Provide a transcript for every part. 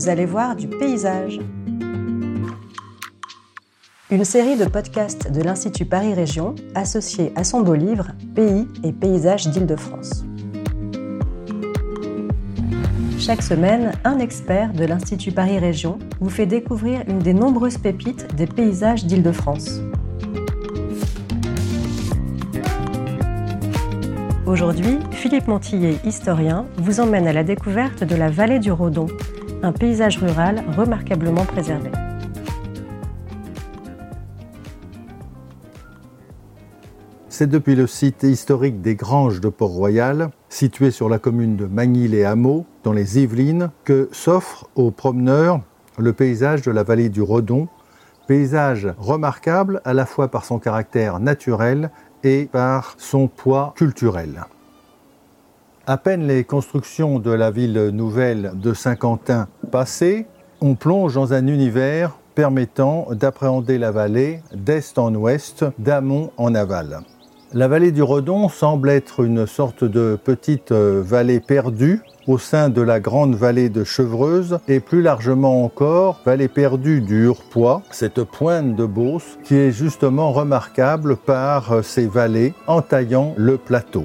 vous allez voir du paysage. Une série de podcasts de l'Institut Paris Région associée à son beau livre Pays et paysages d'Île-de-France. Chaque semaine, un expert de l'Institut Paris Région vous fait découvrir une des nombreuses pépites des paysages d'Île-de-France. Aujourd'hui, Philippe Montillet, historien, vous emmène à la découverte de la vallée du Rodon, un paysage rural remarquablement préservé. C'est depuis le site historique des Granges de Port-Royal, situé sur la commune de Magny-les-Hameaux, dans les Yvelines, que s'offre aux promeneurs le paysage de la vallée du Rodon, paysage remarquable à la fois par son caractère naturel et par son poids culturel. À peine les constructions de la ville nouvelle de Saint-Quentin passées, on plonge dans un univers permettant d'appréhender la vallée d'est en ouest, d'amont en aval. La vallée du Redon semble être une sorte de petite euh, vallée perdue au sein de la grande vallée de Chevreuse et plus largement encore vallée perdue du Hurpois, cette pointe de Beauce qui est justement remarquable par euh, ses vallées entaillant le plateau.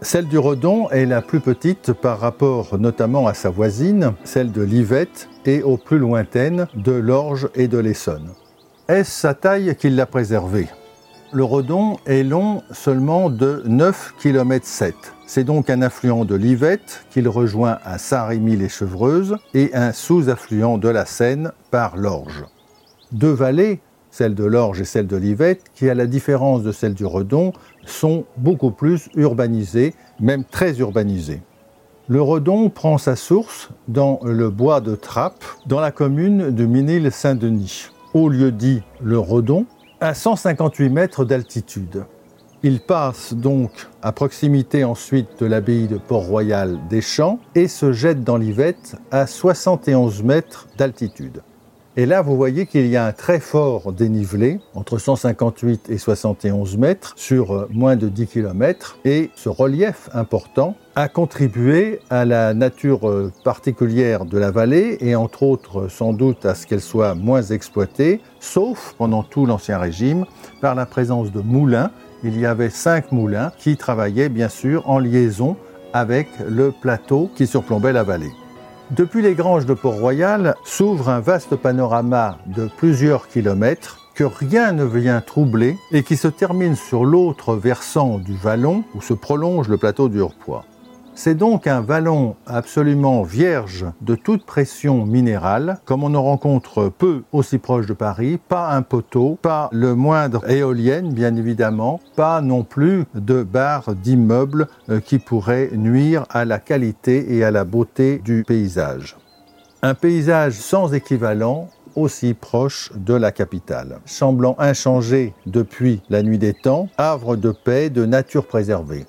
Celle du Redon est la plus petite par rapport notamment à sa voisine, celle de Livette, et aux plus lointaines de l'Orge et de l'Essonne. Est-ce sa taille qui l'a préservée? Le Redon est long seulement de 9 km 7. C'est donc un affluent de l'Yvette qu'il rejoint à Saint-Rémy-les-Chevreuses et un sous-affluent de la Seine par l'Orge. Deux vallées, celle de l'Orge et celle de l'Yvette, qui à la différence de celle du Redon, sont beaucoup plus urbanisées, même très urbanisées. Le Redon prend sa source dans le bois de Trappe, dans la commune de Minil-Saint-Denis. Au lieu dit le Redon, à 158 mètres d'altitude. Il passe donc à proximité ensuite de l'abbaye de Port-Royal des Champs et se jette dans l'Yvette à 71 mètres d'altitude. Et là, vous voyez qu'il y a un très fort dénivelé, entre 158 et 71 mètres, sur euh, moins de 10 km. Et ce relief important a contribué à la nature euh, particulière de la vallée et entre autres sans doute à ce qu'elle soit moins exploitée, sauf pendant tout l'Ancien Régime, par la présence de moulins. Il y avait cinq moulins qui travaillaient bien sûr en liaison avec le plateau qui surplombait la vallée. Depuis les granges de Port-Royal s'ouvre un vaste panorama de plusieurs kilomètres que rien ne vient troubler et qui se termine sur l'autre versant du vallon où se prolonge le plateau du Hurpois. C'est donc un vallon absolument vierge de toute pression minérale, comme on en rencontre peu aussi proche de Paris, pas un poteau, pas le moindre éolienne bien évidemment, pas non plus de barres d'immeubles euh, qui pourraient nuire à la qualité et à la beauté du paysage. Un paysage sans équivalent aussi proche de la capitale, semblant inchangé depuis la nuit des temps, havre de paix, de nature préservée.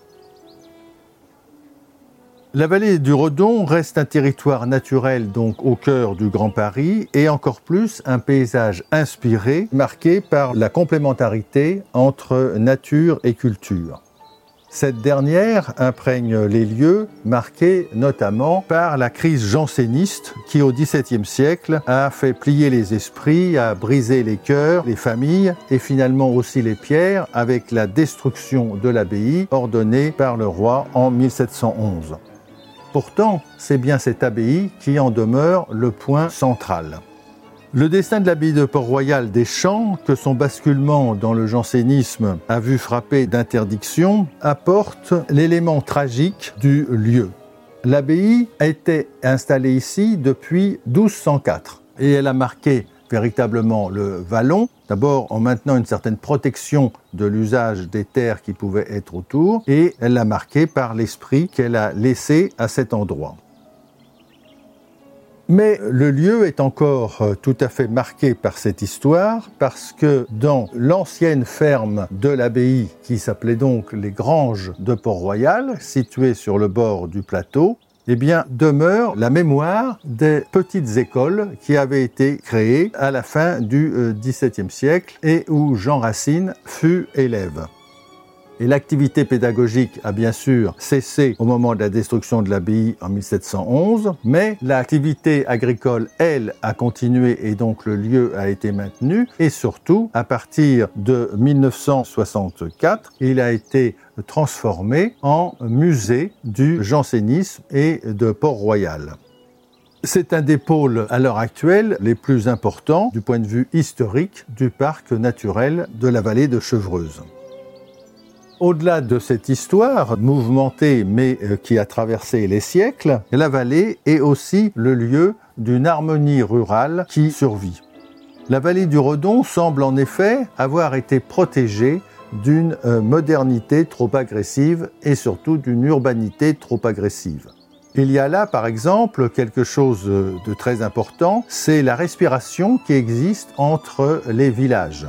La vallée du Redon reste un territoire naturel donc au cœur du Grand Paris et encore plus un paysage inspiré marqué par la complémentarité entre nature et culture. Cette dernière imprègne les lieux marqués notamment par la crise janséniste qui au XVIIe siècle a fait plier les esprits, a brisé les cœurs, les familles et finalement aussi les pierres avec la destruction de l'abbaye ordonnée par le roi en 1711. Pourtant, c'est bien cette abbaye qui en demeure le point central. Le destin de l'abbaye de Port-Royal des Champs, que son basculement dans le jansénisme a vu frapper d'interdiction, apporte l'élément tragique du lieu. L'abbaye a été installée ici depuis 1204 et elle a marqué véritablement le vallon, d'abord en maintenant une certaine protection de l'usage des terres qui pouvaient être autour, et elle l'a marqué par l'esprit qu'elle a laissé à cet endroit. Mais le lieu est encore euh, tout à fait marqué par cette histoire parce que dans l'ancienne ferme de l'abbaye qui s'appelait donc les Granges de Port-Royal, située sur le bord du plateau, eh bien, demeure la mémoire des petites écoles qui avaient été créées à la fin du euh, XVIIe siècle et où Jean Racine fut élève. Et l'activité pédagogique a bien sûr cessé au moment de la destruction de l'abbaye en 1711, mais l'activité agricole, elle, a continué et donc le lieu a été maintenu. Et surtout, à partir de 1964, il a été transformé en musée du jansénisme et de Port-Royal. C'est un des pôles à l'heure actuelle les plus importants du point de vue historique du parc naturel de la vallée de Chevreuse. Au-delà de cette histoire mouvementée mais euh, qui a traversé les siècles, la vallée est aussi le lieu d'une harmonie rurale qui survit. La vallée du Redon semble en effet avoir été protégée d'une euh, modernité trop agressive et surtout d'une urbanité trop agressive. Il y a là, par exemple, quelque chose de très important, c'est la respiration qui existe entre les villages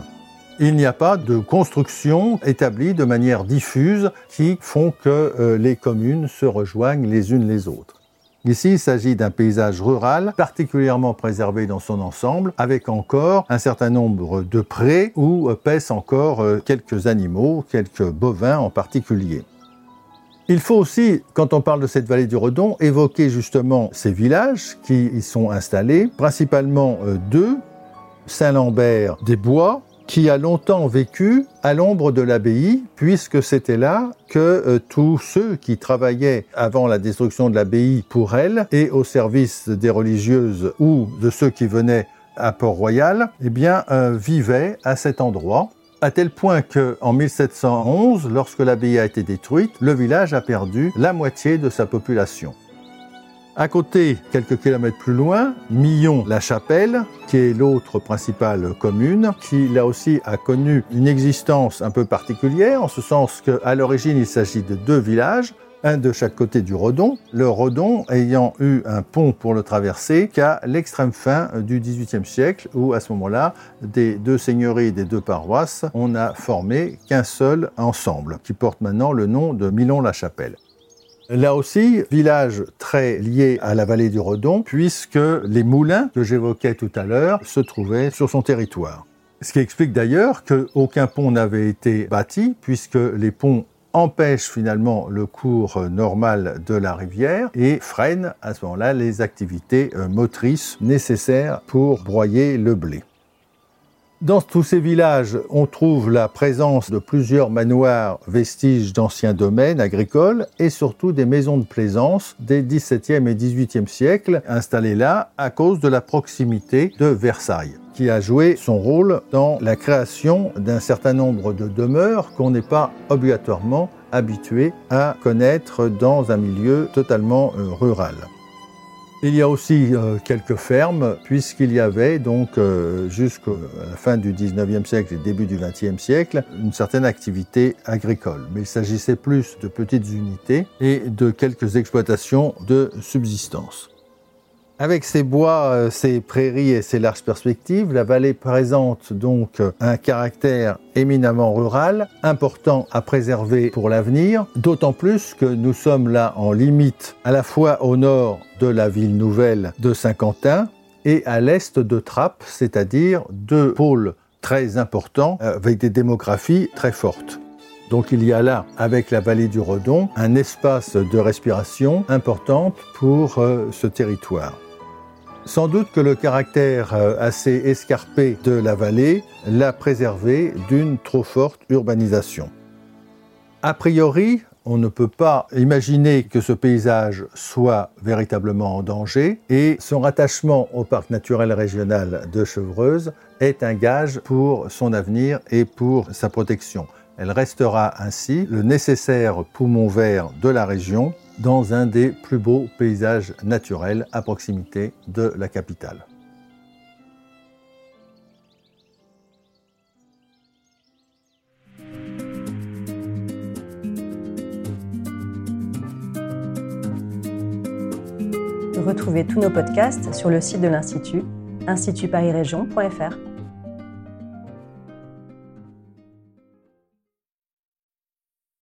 il n'y a pas de construction établie de manière diffuse qui font que euh, les communes se rejoignent les unes les autres. Ici, il s'agit d'un paysage rural particulièrement préservé dans son ensemble, avec encore un certain nombre de prés où euh, pèsent encore euh, quelques animaux, quelques bovins en particulier. Il faut aussi, quand on parle de cette vallée du Redon, évoquer justement ces villages qui y sont installés, principalement deux, Saint-Lambert des Bois, qui a longtemps vécu à l'ombre de l'abbaye, puisque c'était là que euh, tous ceux qui travaillaient avant la destruction de l'abbaye pour elle et au service des religieuses ou de ceux qui venaient à Port-Royal, eh bien, euh, vivaient à cet endroit à tel point que en 1711, lorsque l'abbaye a été détruite, le village a perdu la moitié de sa population. À côté, quelques kilomètres plus loin, Millon-la-Chapelle, qui est l'autre principale commune, qui là aussi a connu une existence un peu particulière, en ce sens qu'à l'origine il s'agit de deux villages, un de chaque côté du Redon, le Redon ayant eu un pont pour le traverser qu'à l'extrême fin du XVIIIe siècle, où à ce moment-là, des deux seigneuries des deux paroisses, on n'a formé qu'un seul ensemble, qui porte maintenant le nom de Milon-la-Chapelle. Là aussi, village très lié à la vallée du Redon, puisque les moulins que j'évoquais tout à l'heure se trouvaient sur son territoire. Ce qui explique d'ailleurs qu'aucun pont n'avait été bâti, puisque les ponts empêchent finalement le cours normal de la rivière et freinent à ce moment-là les activités euh, motrices nécessaires pour broyer le blé. Dans tous ces villages, on trouve la présence de plusieurs manoirs, vestiges d'anciens domaines agricoles et surtout des maisons de plaisance des XVIIe et XVIIIe siècles installées là à cause de la proximité de Versailles qui a joué son rôle dans la création d'un certain nombre de demeures qu'on n'est pas obligatoirement habitué à connaître dans un milieu totalement euh, rural. Il y a aussi euh, quelques fermes, puisqu'il y avait donc euh, jusqu'à la fin du 19e siècle et début du 20e siècle une certaine activité agricole. Mais il s'agissait plus de petites unités et de quelques exploitations de subsistance. Avec ses bois, ses euh, prairies et ses larges perspectives, la vallée présente donc un caractère éminemment rural, important à préserver pour l'avenir, d'autant plus que nous sommes là en limite à la fois au nord de la ville nouvelle de Saint-Quentin et à l'est de Trappes, c'est-à-dire deux pôles très importants euh, avec des démographies très fortes. Donc il y a là, avec la vallée du Redon, un espace de respiration important pour euh, ce territoire. Sans doute que le caractère euh, assez escarpé de la vallée l'a préservé d'une trop forte urbanisation. A priori, on ne peut pas imaginer que ce paysage soit véritablement en danger et son rattachement au parc naturel régional de Chevreuse est un gage pour son avenir et pour sa protection. Elle restera ainsi le nécessaire poumon vert de la région dans un des plus beaux paysages naturels à proximité de la capitale. Retrouvez tous nos podcasts sur le site de l'Institut, institutparisrégion.fr.